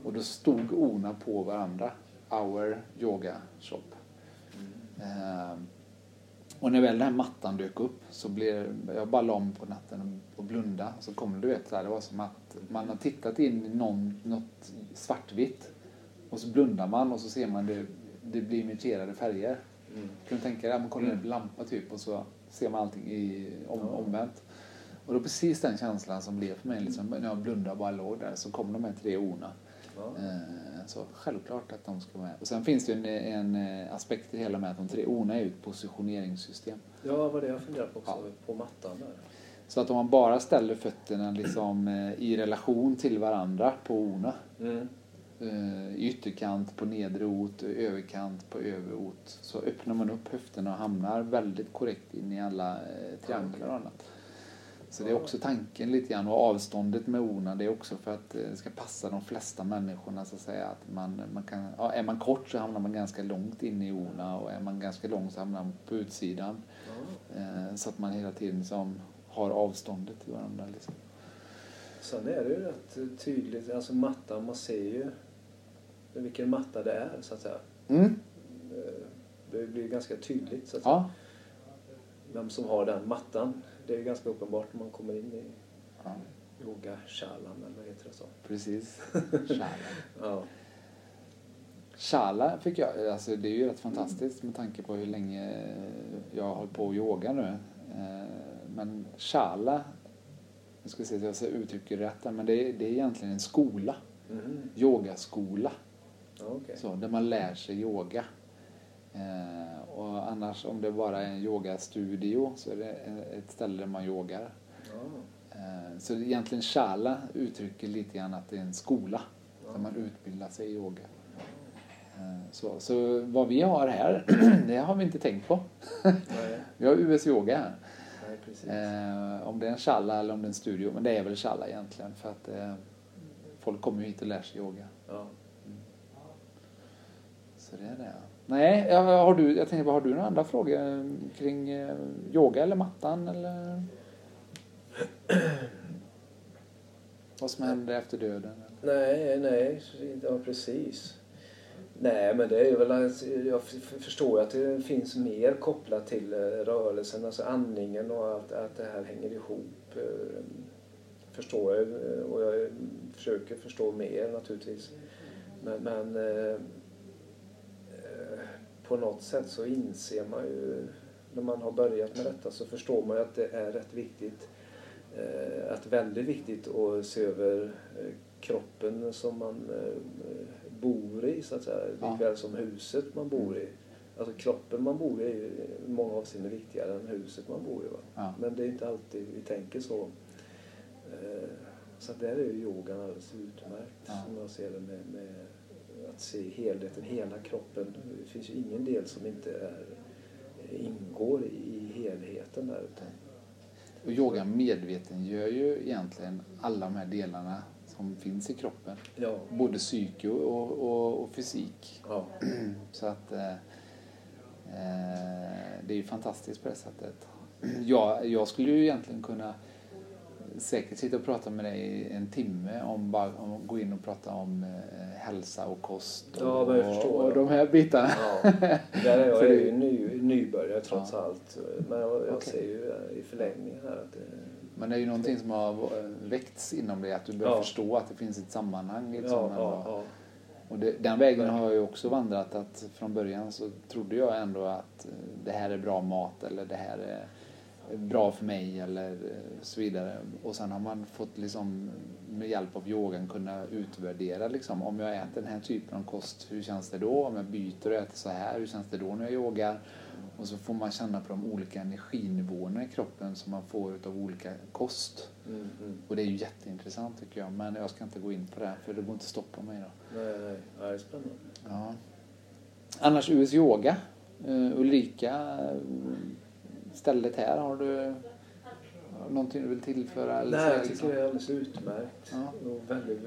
Och då stod orna på varandra. Our Yoga Shop. Ehm, och när väl den här mattan dök upp så blev jag bara la på natten och blunda. Så kom du vet, så här, det var som att man har tittat in i någon, något svartvitt och så blundar man och så ser man det, det blir imiterade färger. Mm. Kan du tänka dig, man kollar ner på lampa typ och så ser man allting i, om, Ja. omvänt. Och var precis den känslan som blev för mig liksom, när jag blundade och bara låg där så kom de här tre orden. Eh, Så självklart att de ska vara med. Och sen finns det ju en, en eh, aspekt i det hela med att de tre orna är ju ett positioneringssystem. ja, vad det jag funderar på också. Ja. På mattan där. Så att om man bara ställer fötterna liksom eh, i relation till varandra på orna. Mm. I ytterkant på nedre ot, överkant på överot. Så öppnar man upp höfterna och hamnar väldigt korrekt in i alla trianglar och annat. Så det är också tanken lite grann och avståndet med orna det är också för att eh, det ska passa de flesta människorna så att säga. Att man, man kan, ja, är man kort så hamnar man ganska långt in i orna och är man ganska lång så hamnar man på utsidan. Eh, så att man hela tiden som har avståndet till varandra. Liksom. Sen är det ju rätt tydligt, alltså mattan, man ser ju vilken matta det är så att säga. Mm. Eh, Det blir ganska tydligt så att säga. Ja. Vem som har den mattan. Det är ju ganska uppenbart när man kommer in i ja, yogashalan eller heter det så? precis. (laughs) Shala. Ja. Shala fick jag, alltså det är ju rätt fantastiskt med tanke på hur länge jag har hållit på att yoga nu. Eh, Men Shala, jag ska se så jag uttrycker rätt men det är, det är egentligen en skola. Mm. Yogaskola. Okay. Så, där man lär sig yoga. Eh, och annars om det bara är en yogastudio så är det ett ställe där man yogar. Eh, så egentligen shala uttrycker lite grann att det är en skola ah. där man utbildar sig i yoga. Eh, så, så vad vi har här, (clears throat) det har vi inte tänkt på. (laughs) vi har US Yoga här. Eh, om det är en challa eller om det är en studio, men det är väl challa egentligen för att eh, folk kommer ju hit och lär sig yoga. Ja. Mm. Så det är det. Nej, har du, jag tänkte, har du några andra frågor kring eh, yoga eller mattan eller? Vad som händer efter döden? Nej, nej, ja precis. Nej, men det är ju väl jag förstår att det finns mer kopplat till eh, rörelsen, alltså andningen och att, att det här hänger ihop. Eh, förstår jag och jag försöker förstå mer naturligtvis. Men, men på något sätt så inser man ju när man har börjat med detta så förstår man ju att det är rätt viktigt, att väldigt viktigt att se över kroppen som man bor i så att säga. Likväl som huset man bor i. Alltså kroppen man bor i är ju i många avseenden viktigare än huset man bor i. Va? Ja. Men det är inte alltid vi tänker så. Eh, så där är ju yogan alldeles utmärkt ja. som jag ser det med, med, att se helheten, hela kroppen. Det finns ju ingen del som inte är, ingår i helheten där. Utan... Och yoga medvetengör ju egentligen alla de här delarna som finns i kroppen. Ja. Både psyke och, och, och fysik. Ja. (clears throat) Så att eh, eh, det är ju fantastiskt på det sättet. (clears throat) Jag, jag skulle ju egentligen kunna säkert sitta och prata med dig en timme om bara om gå in och prata om eh, hälsa och kost och, ja, och, och de här bitarna. Ja. Där är jag (laughs) är ju ny, nybörjare trots ja. allt. Men jag, jag okay. ser ju i förlängningen här att det men det är ju någonting som har väckts inom dig, att du börjar ja. förstå att det finns ett sammanhang. Liksom, ja, ja, och det, den vägen har jag ju också vandrat. Att från början så trodde jag ändå att det här är bra mat eller det här är bra för mig eller så vidare. Och sen har man fått liksom med hjälp av yogan kunna utvärdera liksom, om jag äter den här typen av kost, hur känns det då? Om jag byter och äter så här, hur känns det då när jag yogar? Och så får man känna på de olika energinivåerna i kroppen som man får av olika kost. Mm, mm. Och det är ju jätteintressant tycker jag. Men jag ska inte gå in på det för det går inte att stoppa mig då. Nej, nej. Ja, det är spännande. Ja. Annars US Yoga. Uh, Ulrika, stället här, har du någonting du vill tillföra? Eller Nej, jag tycker det är alldeles utmärkt. Ja. Och väldigt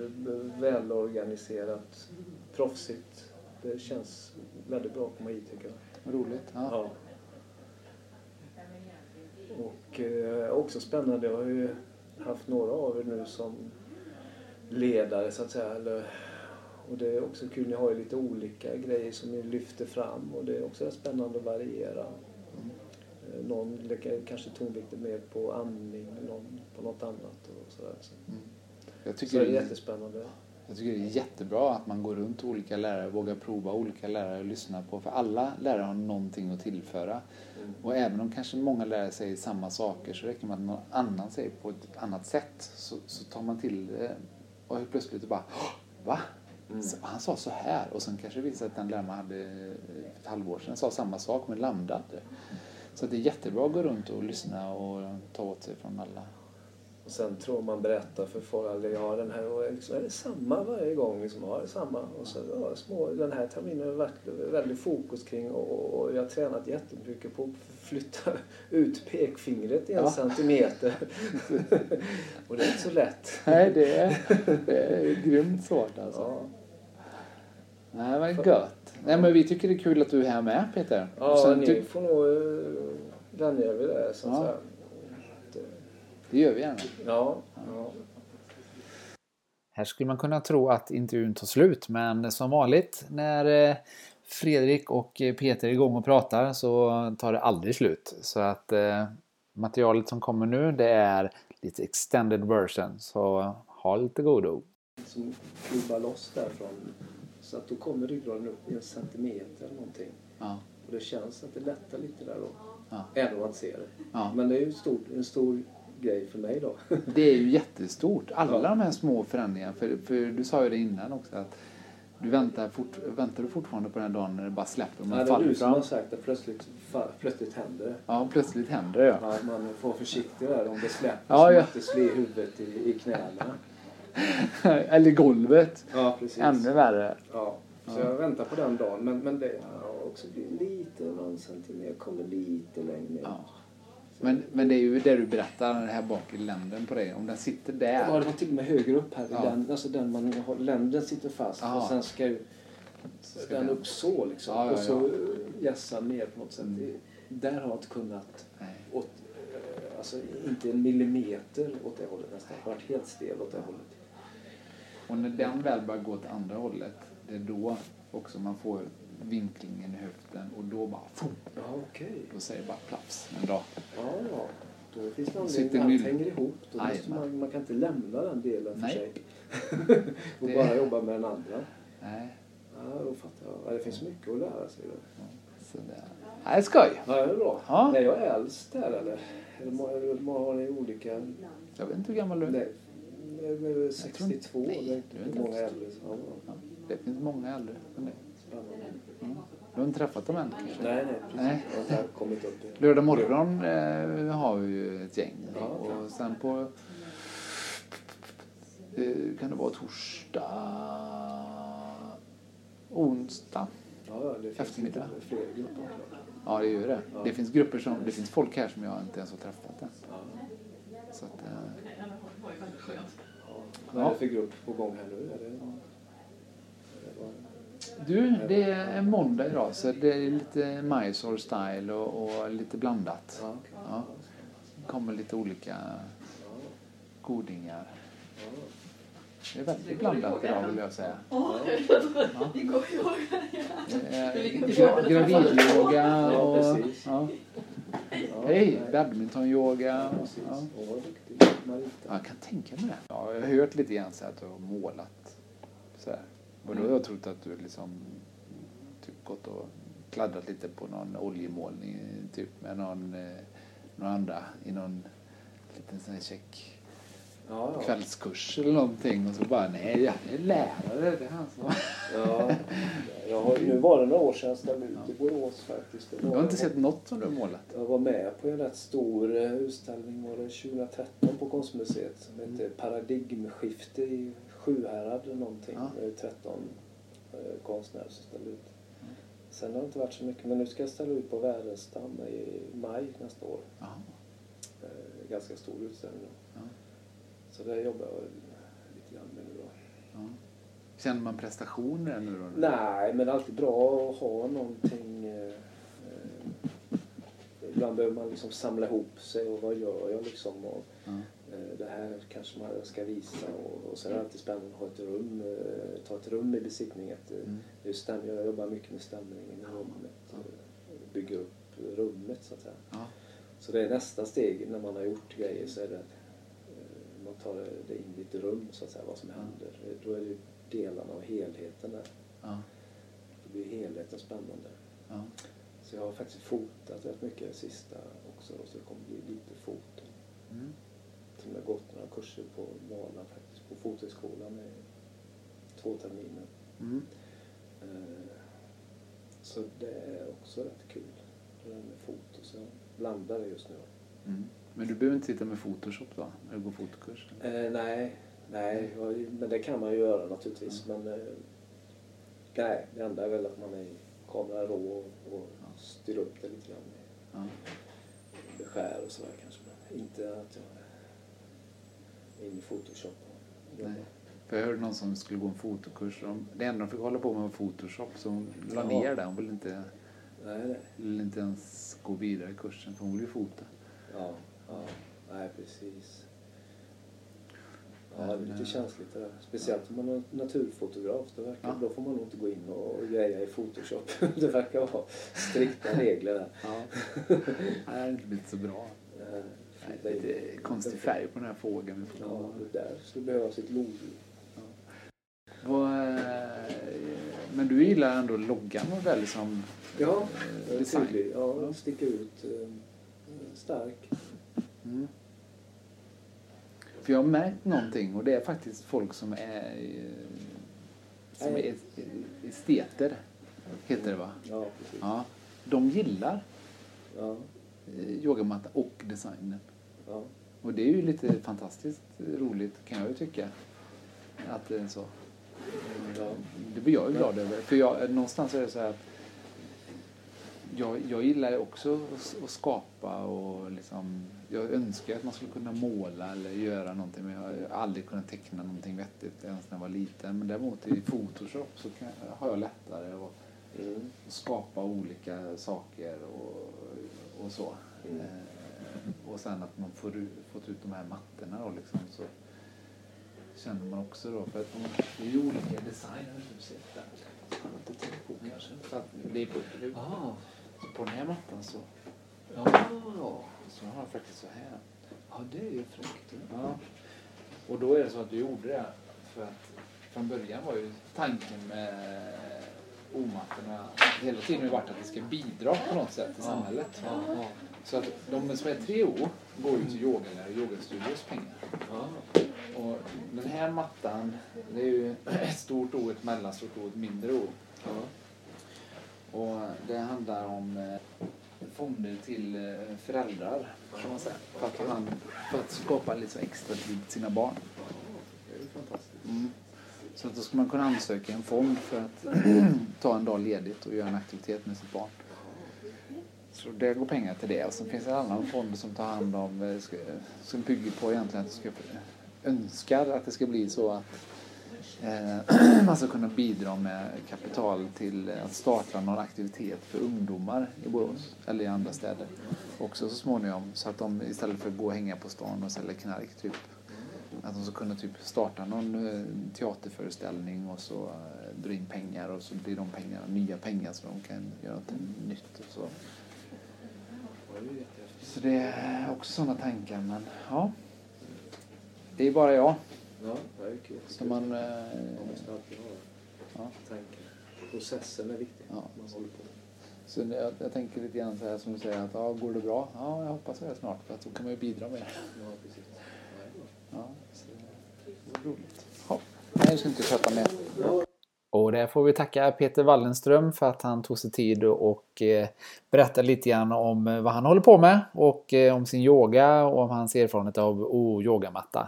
välorganiserat, proffsigt. Det känns väldigt bra att komma hit tycker jag. Roligt. Ja. ja. Och eh, också spännande, jag har ju haft några av er nu som ledare så att säga. Eller, och det är också kul, ni har ju lite olika grejer som ni lyfter fram och det är också spännande att variera. Mm. Eh, någon kanske tonvikten mer på andning, någon på något annat och sådär. Så. Mm. Jag tycker så det är jättespännande. Jag tycker det är jättebra att man går runt olika lärare, vågar prova olika lärare och lyssna på. För alla lärare har någonting att tillföra. Mm. Och även om kanske många lärare säger samma saker så räcker det med att någon annan säger på ett annat sätt. Så, så tar man till det och helt plötsligt bara Va? Mm. Han sa så här och sen kanske det visar att den läraren man hade för ett halvår sedan sa samma sak men landade. Så det är jättebra att gå runt och lyssna och ta åt sig från alla och sen tror man berättar för folk att ja, den här och liksom, är det samma varje gång. Liksom, ja, det samma. Och så, ja, små, den här terminen har varit väldigt fokus kring och, och, jag har tränat jättemycket på att flytta (laughs) ut pekfingret en ja. centimeter. (laughs) och det är inte så lätt. Nej, det är, det är grymt svårt alltså. Ja. Nej, vad gött. Nej, men vi tycker det är kul att du är här med Peter. Ja, ni ty- får nog vänja er vid det så ja. säga. Det gör vi gärna. Ja, ja. Här skulle man kunna tro att intervjun tar slut men som vanligt när eh, Fredrik och eh, Peter är igång och pratar så tar det aldrig slut. Så att eh, materialet som kommer nu det är lite extended version så ha lite godo. Som klubbar loss därifrån så att då kommer ryggraden upp i en centimeter eller någonting. Ja. Och det känns att det lättar lite där då. Ja. Även om man inte ser det. Ja. Men det är ju stor, en stor grej för mig då. (laughs) Det är ju jättestort. Alla ja. de här små förändringarna. För, för du sa ju det innan också att du väntar, fort, väntar du fortfarande på den dagen när det bara släpper och man faller fram? Det är du som har sagt att plötsligt, plötsligt händer det. Ja, plötsligt händer det ja. man får vara försiktig där om det släpper ja, så ja. man inte slår huvudet i, i knäna. (laughs) Eller golvet. Ja, precis. Ännu värre. Ja, så jag väntar på den dagen. Men, men det också blivit lite, någon centimeter, jag kommer lite längre. Ja. Men, men det är ju det du berättar här bak i länden på dig. Om den sitter där. Ja, det var till och med högre upp här. Ja. Den, alltså den man har, länden sitter fast Aha. och sen ska ju ska den upp så liksom. Ja, ja, och så gässa ner på något sätt. Mm. Där har jag inte kunnat åt, eh, alltså inte en millimeter åt det hållet nästan. Jag har varit helt stel åt det hållet. Och när den väl börjar gå åt andra hållet, det är då också man får vinklingen i höften och då bara fum, ja, okay. Då säger det bara plafs en dag. Ja, ja. Då finns det anledning allt hänger ihop. Då måste man, man kan inte lämna den delen för Nej. sig. (laughs) och det... bara jobba med den andra. Nej. Ja, då fattar jag. Ja, det finns mycket att lära sig. Då. Ja, så det... Ja, det är skoj. Ja, det är bra. Ja. Nej, jag är äldst här eller? Eller har ni olika? Jag vet inte hur gammal du är. Nej, 62. Nej, det är många äldre. Ja. Ja, det finns många äldre än dig. Mm. Du har inte träffat dem än kanske? Nej, nej. Precis. nej. Jag har kommit upp. Lördag morgon eh, har vi ju ett gäng. Ja, och sen på eh, kan det vara torsdag, onsdag, ja, det eftermiddag. Fler grupper. Ja, det gör det. Ja. Det finns grupper som, det finns folk här som jag inte ens har träffat än. Ja. Så att, eh, vad är det för grupp på gång här nu? Är det... Du, det är måndag idag så det är lite Mysore style och, och lite blandat. Ja, okay. ja. Det kommer lite olika godingar. Det är väldigt blandat idag vill jag säga. Ja. (laughs) Gravidyoga och... Ja. Hej, badmintonyoga. Ja. Ja, Jag kan tänka mig det. Ja, jag har hört lite grann så att du har målat. Så här. Och då har jag trott att du liksom typ gått och kladdat lite på någon oljemålning typ med någon, eh, någon andra i någon liten sån här check ja, ja. kvällskurs eller någonting och så bara nej, jag är lärare. Det är han som... ja, (laughs) jag har, nu var det några år sedan jag ställde ut i Borås faktiskt. Jag har inte sett något som du har målat. Jag var med på en rätt stor eh, utställning var det 2013 på Konstmuseet som hette mm. Paradigmskifte i Sjuhärad eller någonting. Ja. Det är 13 eh, konstnärer som ställde ut. Mm. Sen har det inte varit så mycket men nu ska jag ställa ut på Wärenstam i maj nästa år. Ja. Eh, ganska stor utställning. Ja. Så det jobbar jag lite grann med nu då. Ja. Känner man prestationer nu då? Nej, men det är alltid bra att ha någonting. Eh, eh, ibland behöver man liksom samla ihop sig och vad gör jag liksom. Och, ja. eh, det här kanske man ska visa och, och sen är det alltid spännande att ha ett rum, eh, ta ett rum i besiktning. Eh, mm. just stäm, jag jobbar mycket med stämningen i rummet. Ja. Bygga upp rummet så att säga. Ja. Så det är nästa steg när man har gjort grejer så är det man tar det in i ett rum så att säga, vad som händer. Då är det delarna och helheten där. Ja. Då blir helheten spännande. Ja. Så jag har faktiskt fotat rätt mycket sista också så det kommer bli lite foton. Mm. Till och med gått några kurser på Vala faktiskt, på Fotohögskolan i två terminer. Mm. Eh, så det är också rätt kul, det där med foto. Så jag blandar det just nu. Mm. Men du behöver inte sitta med Photoshop då, när du går fotokurs? Eh, nej, nej, men det kan man ju göra naturligtvis. Mm. Men eh, nej, det enda är väl att man är kamera rå och, och ja. styr upp det lite grann. Ja. Beskär och sådär kanske. Men inte att jag är inne i Photoshop. Nej. För jag hörde någon som skulle gå en fotokurs. Det enda de fick hålla på med var Photoshop så hon la ja. ner det. Hon ville inte, nej, nej. ville inte ens gå vidare i kursen för hon ville ju fota. Ja. Ja, nej precis. Ja, det är lite känsligt det där. Speciellt om man är naturfotograf. Det verkar, ja. Då får man nog inte gå in och greja i Photoshop. (laughs) Det verkar vara strikta regler där. Ja. (laughs) det har inte blivit så bra. Nej, lite konstig färg på den här fågeln. Ja, det där skulle behövas ett lodjur. Ja. Men du gillar ändå loggan väldigt som Ja, design. tydlig. Ja, sticker ut. Stark. Mm. För jag har märkt någonting och det är faktiskt folk som är, som är esteter, heter det va? Ja, precis. Ja. De gillar Ja, eh, yogamatta och designen. ja. Och det är ju lite fantastiskt roligt kan jag ju tycka. Att det är så. Det blir jag ju glad över. För jag, någonstans är det så här att jag, jag gillar också att, att skapa och liksom, jag önskar att man skulle kunna måla eller göra någonting men jag har aldrig kunnat teckna någonting vettigt ens när jag var liten. Men däremot i Photoshop så kan, har jag lättare att, Mm. skapa olika saker och, och så. Mm. Eh, och sen att man får ut, fått ut de här mattorna då liksom så känner man också då för att de, det är ju olika designer du ser där. Det har jag inte tänkt på kanske. För att det är Ah, på den här mattan så, ja. så har jag faktiskt så här. ja, det är ju fräckt. Ja. Och då är det så att du gjorde det för att från början var ju tanken med omattorna hela tiden har varit att det ska bidra på något sätt till samhället. Ja, ja. Så att de som är tre år går ju till yogalärare och yogastudios pengar. Och den här mattan, det är ju (clears throat) ett stort O, ett mellanstort O, ett mindre O. Och det handlar om eh, fonder till eh, föräldrar kan man säga. För att, han, för att skapa lite extra tid till sina barn. Mm. Så att då ska man kunna ansöka en fond för att (clears throat) ta en dag ledigt och göra en aktivitet med sitt barn. Så det går pengar till det. Och sen finns det en annan fond som tar hand om, eh, som bygger på egentligen att det ska, önskar att det ska bli så att eh, (clears throat) man ska kunna bidra med kapital till att starta någon aktivitet för ungdomar i Borås eller i andra städer också så småningom. Så att de istället för att gå och hänga på stan och sälja knark typ att de ska kunna typ starta någon eh, teaterföreställning och så eh, dra in pengar och så blir de pengarna nya pengar så de kan göra något nytt och så. Det är. Så det är också sådana tankar men ja. Det är bara jag. Ja, det är kul. Så man, Man eh, måste alltid ha ja. tankar. Processen är viktig. Ja. Man håller på. Så jag, jag tänker lite grann så här som du säger att ja, går det bra? Ja, jag hoppas det snart för att då kan man ju bidra med det. Ja, precis. Ja, så det var roligt. Ja. Nej, jag ska inte prata mer. Och där får vi tacka Peter Wallenström för att han tog sig tid och eh, berättade lite grann om eh, vad han håller på med och eh, om sin yoga och om hans erfarenhet av oh, yogamatta. Eh,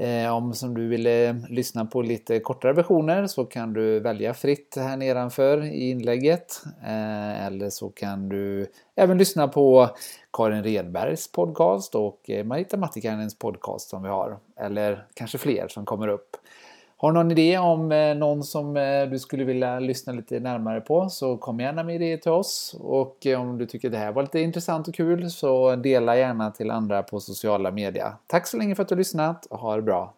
Eh, om som du ville lyssna på lite kortare versioner så kan du välja fritt här nedanför i inlägget. Eh, eller så kan du även lyssna på Karin Redbergs podcast och eh, Marita Mattikanens podcast som vi har. Eller kanske fler som kommer upp. Har du någon idé om eh, någon som eh, du skulle vilja lyssna lite närmare på så kom gärna med idéer till oss. Och eh, om du tycker det här var lite intressant och kul så dela gärna till andra på sociala medier. Tack så länge för att du har lyssnat och ha det bra.